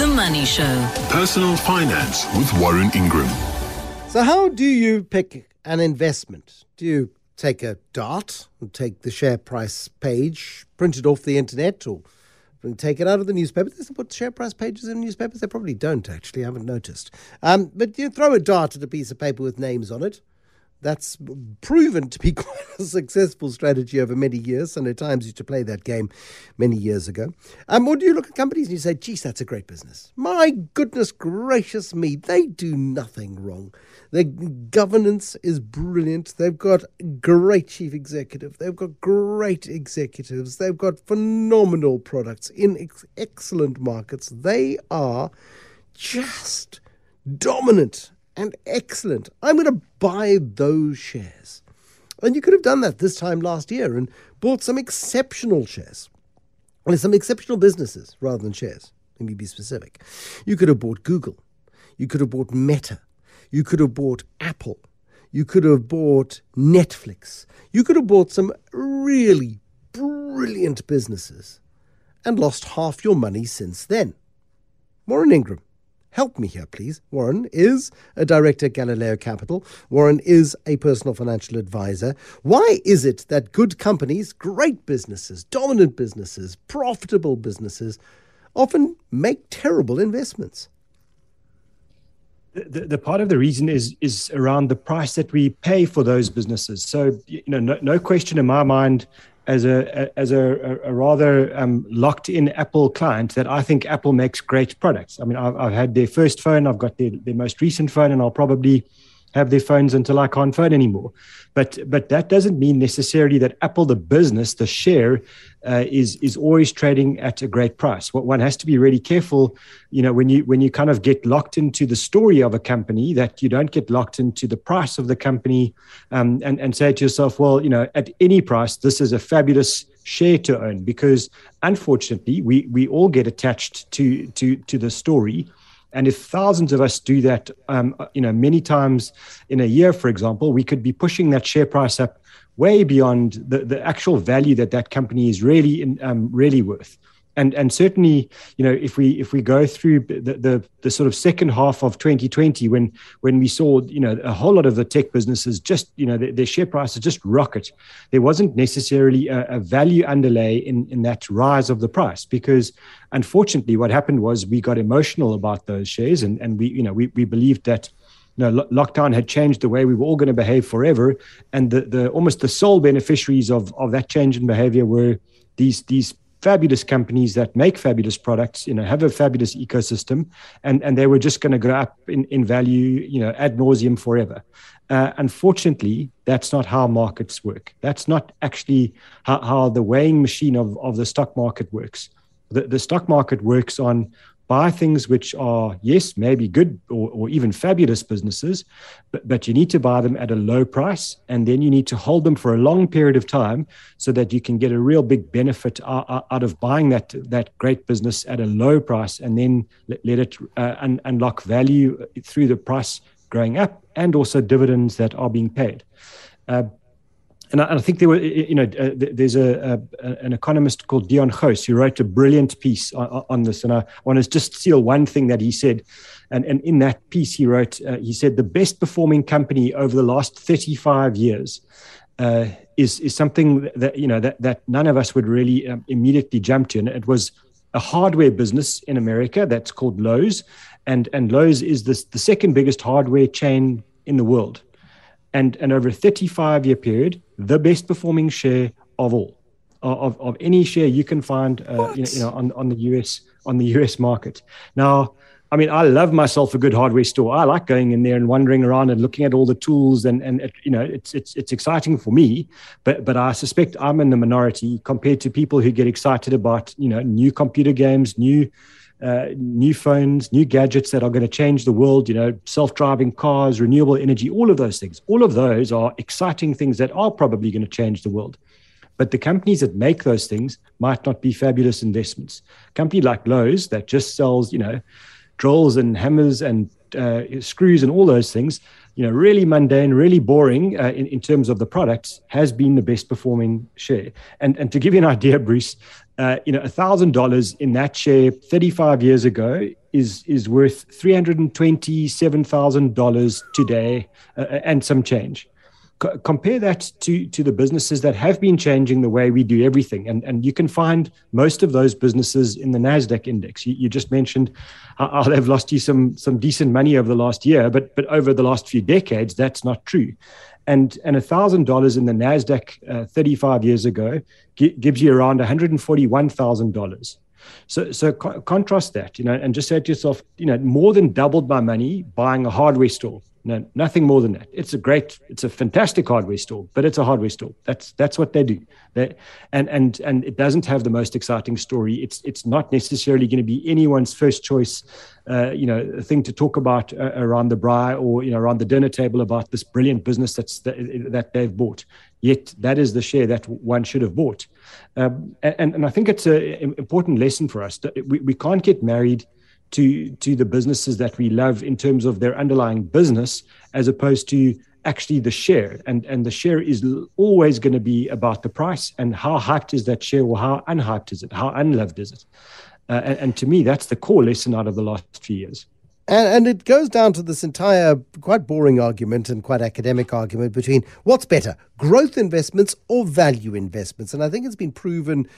The Money Show. Personal Finance with Warren Ingram. So, how do you pick an investment? Do you take a dart and take the share price page, print it off the internet, or take it out of the newspaper? Does it put share price pages in newspapers? They probably don't, actually. I haven't noticed. Um, but you throw a dart at a piece of paper with names on it that's proven to be quite a successful strategy over many years. Sunday Times used to play that game many years ago. Um, or do you look at companies and you say, geez, that's a great business? My goodness gracious me, they do nothing wrong. Their governance is brilliant. They've got great chief executive. They've got great executives. They've got phenomenal products in ex- excellent markets. They are just dominant and excellent. I'm going to buy those shares. And you could have done that this time last year and bought some exceptional shares. Well, some exceptional businesses rather than shares. Let me be specific. You could have bought Google. You could have bought Meta. You could have bought Apple. You could have bought Netflix. You could have bought some really brilliant businesses and lost half your money since then. Warren Ingram help me here, please. Warren is a director at Galileo Capital. Warren is a personal financial advisor. Why is it that good companies, great businesses, dominant businesses, profitable businesses, often make terrible investments? The, the, part of the reason is is around the price that we pay for those businesses. So you know, no, no question in my mind as a as a, a rather um, locked in Apple client that I think Apple makes great products. I mean, I've, I've had their first phone, I've got their, their most recent phone, and I'll probably have their phones until I can't phone anymore. But but that doesn't mean necessarily that Apple, the business, the share, uh, is is always trading at a great price. What one has to be really careful, you know, when you when you kind of get locked into the story of a company, that you don't get locked into the price of the company, um, and and say to yourself, well, you know, at any price, this is a fabulous share to own because unfortunately we we all get attached to to to the story and if thousands of us do that, um, you know, many times in a year, for example, we could be pushing that share price up way beyond the, the actual value that that company is really in, um, really worth. And and certainly you know if we if we go through the, the, the sort of second half of 2020 when when we saw you know a whole lot of the tech businesses just you know their, their share prices just rocket there wasn't necessarily a, a, value underlay in in that rise of the price because unfortunately what happened was we got emotional about those shares and and we you know we we believed that lockdown had changed the way we were all going to behave forever, and the, the almost the sole beneficiaries of, of that change in behavior were these these fabulous companies that make fabulous products, you know, have a fabulous ecosystem, and, and they were just going to go up in, in value, you know, ad nauseum forever. Uh, unfortunately, that's not how markets work. That's not actually how, how the weighing machine of, of the stock market works. The, the stock market works on buy things which are, yes, maybe good or, or even fabulous businesses, but, but you need to buy them at a low price. And then you need to hold them for a long period of time so that you can get a real big benefit out, of buying that, that great business at a low price and then let, let it uh, un, unlock value through the price growing up and also dividends that are being paid. Uh, and I, and I, think there were, you know, uh, there's a, a, an economist called Dion Gous who wrote a brilliant piece on, on, this, and I want to just steal one thing that he said. And, and in that piece, he wrote, uh, he said, the best performing company over the last 35 years uh, is is something that you know that that none of us would really um, immediately jump to, and it was a hardware business in America that's called Lowe's, and and Lowe's is the the second biggest hardware chain in the world. And, and over a 35 year period, the best performing share of all of, of any share you can find uh, you know, you know, on, on the US on the US market. Now, I mean, I love myself a good hardware store. I like going in there and wandering around and looking at all the tools, and and it, you know, it's it's it's exciting for me. But but I suspect I'm in the minority compared to people who get excited about you know new computer games, new uh, new phones, new gadgets that are going to change the world, you know, self driving cars, renewable energy, all of those things. All of those are exciting things that are probably going to change the world. But the companies that make those things might not be fabulous investments. A company like Lowe's that just sells, you know, drills and hammers and uh, screws and all those things, you know, really mundane, really boring uh, in, in terms of the products, has been the best performing share. And and to give you an idea, Bruce, uh, you know, thousand dollars in that share 35 years ago is is worth three hundred and twenty seven thousand dollars today, uh, and some change compare that to to the businesses that have been changing the way we do everything. And and you can find most of those businesses in the nasdaq index. You, you just mentioned how they've lost you some some decent money over the last year but but over the last few decades that's not true. And and a thousand dollars in the nasdaq uh, 35 years ago gives you around 141000 dollars. So, so co- contrast that, you know, and just say to yourself, you know, more than doubled my money buying a hardware store. No, nothing more than that. It's a great, it's a fantastic hardware store, but it's a hardware store. That's that's what they do. They, and and and it doesn't have the most exciting story. It's it's not necessarily going to be anyone's first choice, uh, you know, thing to talk about uh, around the braai or you know around the dinner table about this brilliant business that's that, that they've bought. Yet that is the share that one should have bought. Um, and and I think it's an important lesson for us. We, we can't get married to to the businesses that we love in terms of their underlying business as opposed to actually the share. And and the share is always going to be about the price and how hyped is that share or how unhyped is it how unloved is it. Uh, and, and to me that's the core lesson out of the last few years. And, and it goes down to this entire quite boring argument and quite academic argument between what's better, growth investments or value investments. And I think it's been proven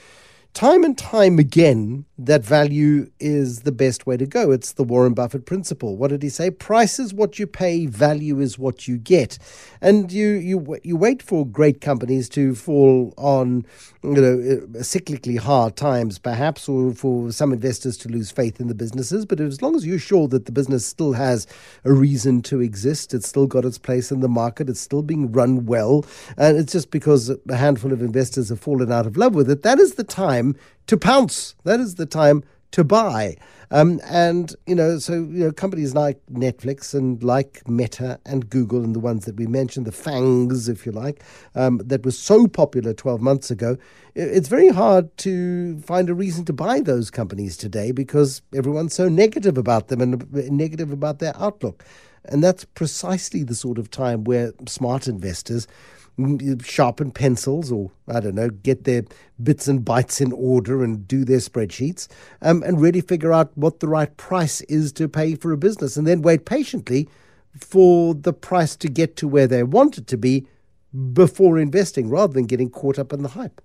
time and time again that value is the best way to go. It's the Warren Buffett principle. What did he say? Price is what you pay, value is what you get. And you you you wait for great companies to fall on you know uh, cyclically hard times perhaps or for some investors to lose faith in the businesses, but as long as you're sure that the business still has a reason to exist, it's still got its place in the market, it's still being run well, and it's just because a handful of investors have fallen out of love with it, that is the time time to pounce. That is the time to buy. Um, and, you know, so, you know, companies like Netflix and like Meta and Google and the ones that we mentioned, the FANGs, if you like, um, that was so popular 12 months ago, it's very hard to find a reason to buy those companies today because everyone's so negative about them and negative about their outlook. And that's precisely the sort of time where smart investors sharpen pencils or, I don't know, get their bits and bytes in order and do their spreadsheets um, and really figure out what the right price is to pay for a business and then wait patiently for the price to get to where they want it to be before investing rather than getting caught up in the hype.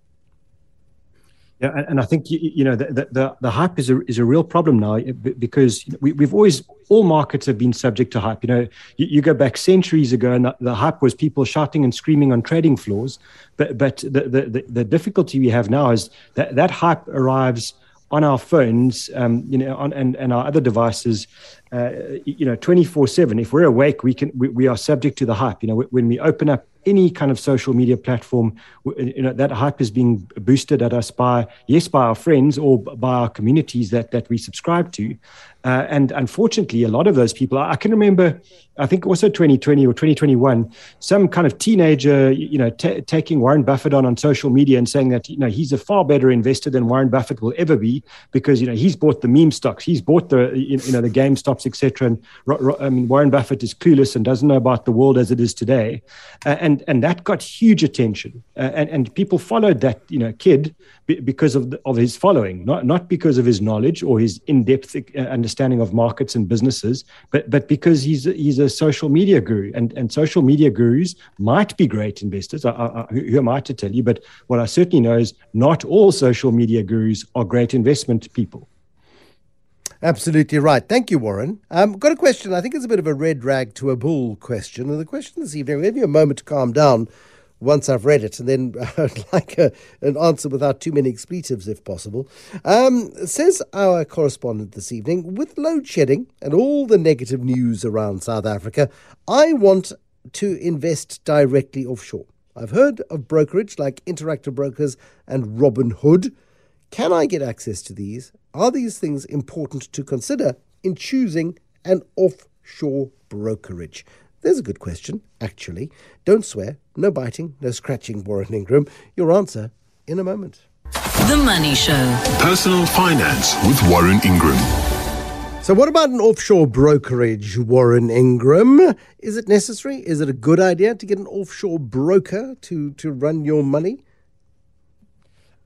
Yeah, and, I think you, know the, the, the hype is a is a real problem now eh, because we, we've always all markets have been subject to hype. You know, you, you go back centuries ago, and the, the, hype was people shouting and screaming on trading floors. But but the, the, the difficulty we have now is that that hype arrives on our phones, um, you know, on, and and our other devices, uh, you know, twenty four seven. If we're awake, we can we, we are subject to the hype. You know, when we open up any kind of social media platform, you know, that hype is being boosted at us by, yes, by our friends or by our communities that, that we subscribe to. Uh, and unfortunately, a lot of those people, I can remember, I think also 2020 or 2021, some kind of teenager, you know, t- taking Warren Buffett on on social media and saying that, you know, he's a far better investor than Warren Buffett will ever be because, you know, he's bought the meme stocks, he's bought the, you know, the game stops, etc. And I mean, Warren Buffett is clueless and doesn't know about the world as it is today. Uh, and, and that got huge attention. Uh, and, and people followed that, you know, kid because of, the, of his following, not, not because of his knowledge or his in-depth uh, understanding of markets and businesses, but, but because he's, he's a social media guru. And, and social media gurus might be great investors. I, I, who am I to tell you? But what I certainly know is not all social media gurus are great investment people. Absolutely right. Thank you, Warren. Um, got a question. I think it's a bit of a red rag to a bull question. And the question this evening, give you a moment to calm down once I've read it, and then I'd like a, an answer without too many expletives, if possible. Um, says our correspondent this evening, with load shedding and all the negative news around South Africa, I want to invest directly offshore. I've heard of brokerage like Interactive Brokers and Robinhood. Can I get access to these? Are these things important to consider in choosing an offshore brokerage? There's a good question, actually. Don't swear, no biting, no scratching, Warren Ingram. Your answer in a moment. The Money Show. Personal finance with Warren Ingram. So, what about an offshore brokerage, Warren Ingram? Is it necessary? Is it a good idea to get an offshore broker to, to run your money?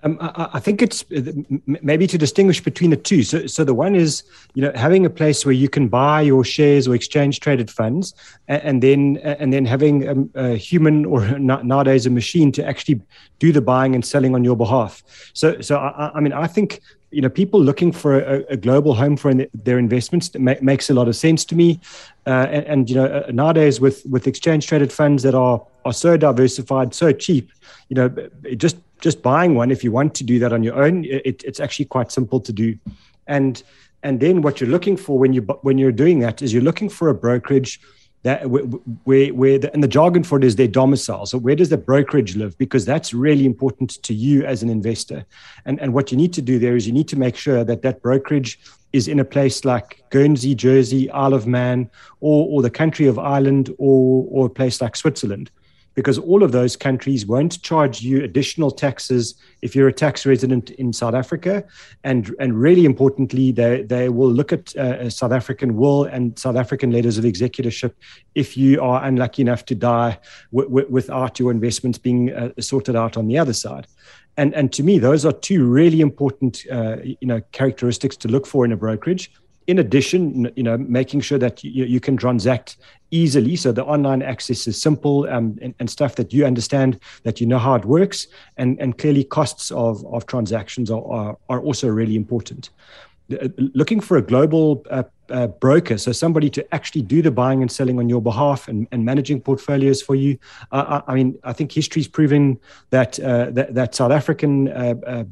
Um, I, I, think it's uh, maybe to distinguish between the two. So, so the one is, you know, having a place where you can buy your shares or exchange traded funds, and, and then and then having a, a, human or nowadays a machine to actually do the buying and selling on your behalf. So, so I, I mean, I think you know people looking for a, a global home for their investments ma- makes a lot of sense to me uh, and, and, you know uh, nowadays with with exchange traded funds that are are so diversified so cheap you know it just just buying one if you want to do that on your own it, it's actually quite simple to do and and then what you're looking for when you when you're doing that is you're looking for a brokerage that where where the, and the jargon for it is their domicile. So where does the brokerage live? Because that's really important to you as an investor. And and what you need to do there is you need to make sure that that brokerage is in a place like Guernsey, Jersey, Isle of Man, or or the country of Ireland, or or a place like Switzerland because all of those countries won't charge you additional taxes if you're a tax resident in South Africa. And, and really importantly, they, they will look at uh, South African will and South African letters of executorship if you are unlucky enough to die w- w- without your investments being uh, sorted out on the other side. And, and to me, those are two really important uh, you know, characteristics to look for in a brokerage in addition, you know, making sure that you, you can transact easily. So the online access is simple um, and, and, stuff that you understand, that you know how it works, and, and clearly costs of, of transactions are, are, are also really important. Uh, looking for a global uh, uh, broker, so somebody to actually do the buying and selling on your behalf and, and managing portfolios for you. Uh, I, I, mean, I think history's proven that uh, that, that, South African uh,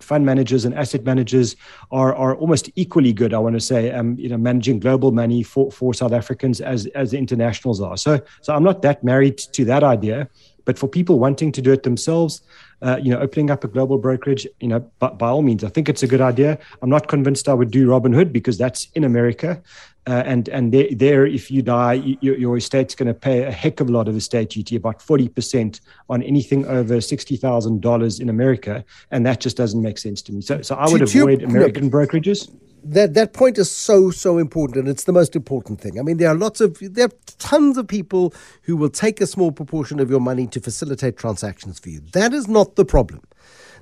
fund managers and asset managers are are almost equally good. I want to say, um, you know, managing global money for, for South Africans as as the internationals are. So so I'm not that married to that idea, but for people wanting to do it themselves, uh, you know, opening up a global brokerage, you know, by, by all means, I think it's a good idea. I'm not convinced I would do Robinhood because that's in America. Uh, and and there, there, if you die, you, your estate's going to pay a heck of a lot of estate duty, about forty percent on anything over sixty thousand dollars in America, and that just doesn't make sense to me. So, so I would avoid to, American no, brokerages. That that point is so so important, and it's the most important thing. I mean, there are lots of there are tons of people who will take a small proportion of your money to facilitate transactions for you. That is not the problem.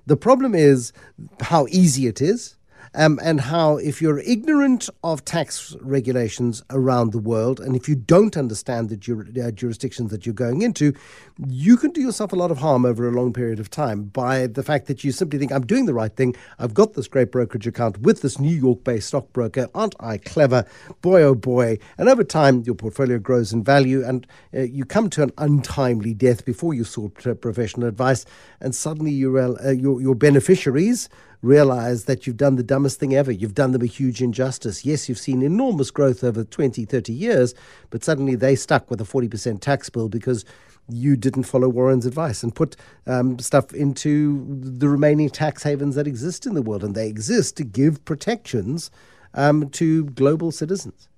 The problem is how easy it is um, and how if you're ignorant of tax regulations around the world, and if you don't understand the jur- uh, jurisdictions that you're going into, you can do yourself a lot of harm over a long period of time by the fact that you simply think, I'm doing the right thing. I've got this great brokerage account with this New York based stockbroker. Aren't I clever? Boy, oh boy. And over time, your portfolio grows in value, and uh, you come to an untimely death before you sought professional advice, and suddenly you uh, your, your beneficiaries realize that you've done the dumbest thing ever. You've done them a huge injustice. Yes, you've seen enormous growth over 20, 30 years, but suddenly they stuck with a 40% tax bill because you didn't follow Warren's advice and put um, stuff into the remaining tax havens that exist in the world. And they exist to give protections um, to global citizens.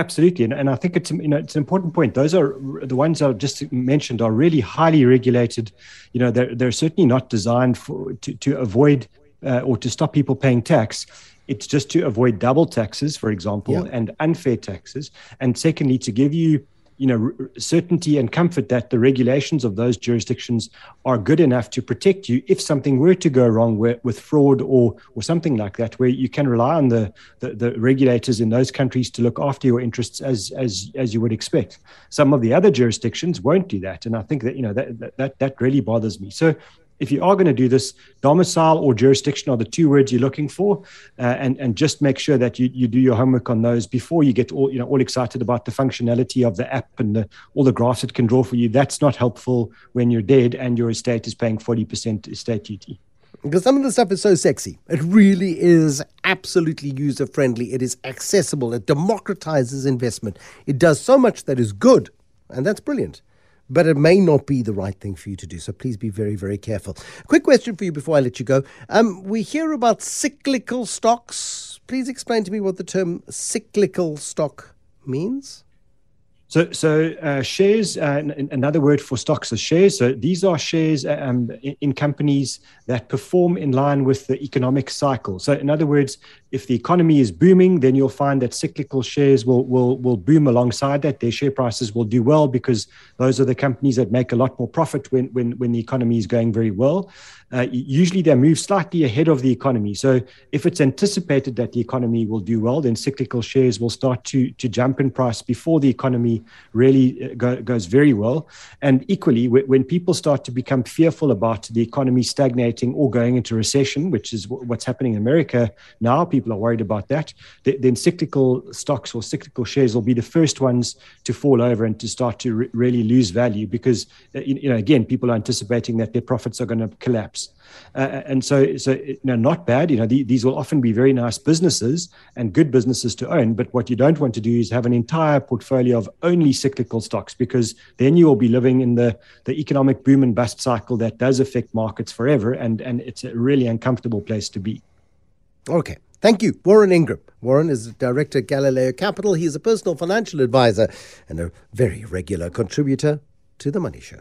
Absolutely, and, and I think it's you know it's an important point. Those are the ones I just mentioned are really highly regulated. You know, they're they're certainly not designed for to to avoid uh, or to stop people paying tax. It's just to avoid double taxes, for example, yeah. and unfair taxes, and secondly to give you you know certainty and comfort that the regulations of those jurisdictions are good enough to protect you if something were to go wrong with, with fraud or or something like that where you can rely on the, the, the regulators in those countries to look after your interests as as as you would expect. Some of the other jurisdictions won't do that and i think that you know that that that really bothers me. So if you are going to do this, domicile or jurisdiction are the two words you're looking for, uh, and and just make sure that you, you do your homework on those before you get all you know all excited about the functionality of the app and the, all the graphs it can draw for you. That's not helpful when you're dead and your estate is paying forty percent estate duty. Because some of the stuff is so sexy. It really is absolutely user friendly. It is accessible. It democratizes investment. It does so much that is good, and that's brilliant but it may not be the right thing for you to do. So please be very, very careful. Quick question for you before I let you go. Um, we hear about cyclical stocks. Please explain to me what the term cyclical stock means. So, so uh, shares, uh, another word for stocks is shares. So these are shares uh, um, in, in, companies that perform in line with the economic cycle. So, in other words, if the economy is booming, then you'll find that cyclical shares will will will boom alongside that. Their share prices will do well because those are the companies that make a lot more profit when when when the economy is going very well. uh, usually they move slightly ahead of the economy. So if it's anticipated that the economy will do well, then cyclical shares will start to to jump in price before the economy really uh, go, goes very well. And equally, when people start to become fearful about the economy stagnating or going into recession, which is what's happening in America now, people are worried about that. Then cyclical stocks or cyclical shares will be the first ones to fall over and to start to re- really lose value because uh, you know again people are anticipating that their profits are going to collapse. Uh, and so, so you know, not bad. You know, the, these will often be very nice businesses and good businesses to own. But what you don't want to do is have an entire portfolio of only cyclical stocks, because then you will be living in the the economic boom and bust cycle that does affect markets forever, and and it's a really uncomfortable place to be. Okay. Thank you, Warren Ingram. Warren is director at Galileo Capital. He is a personal financial advisor and a very regular contributor to The Money Show.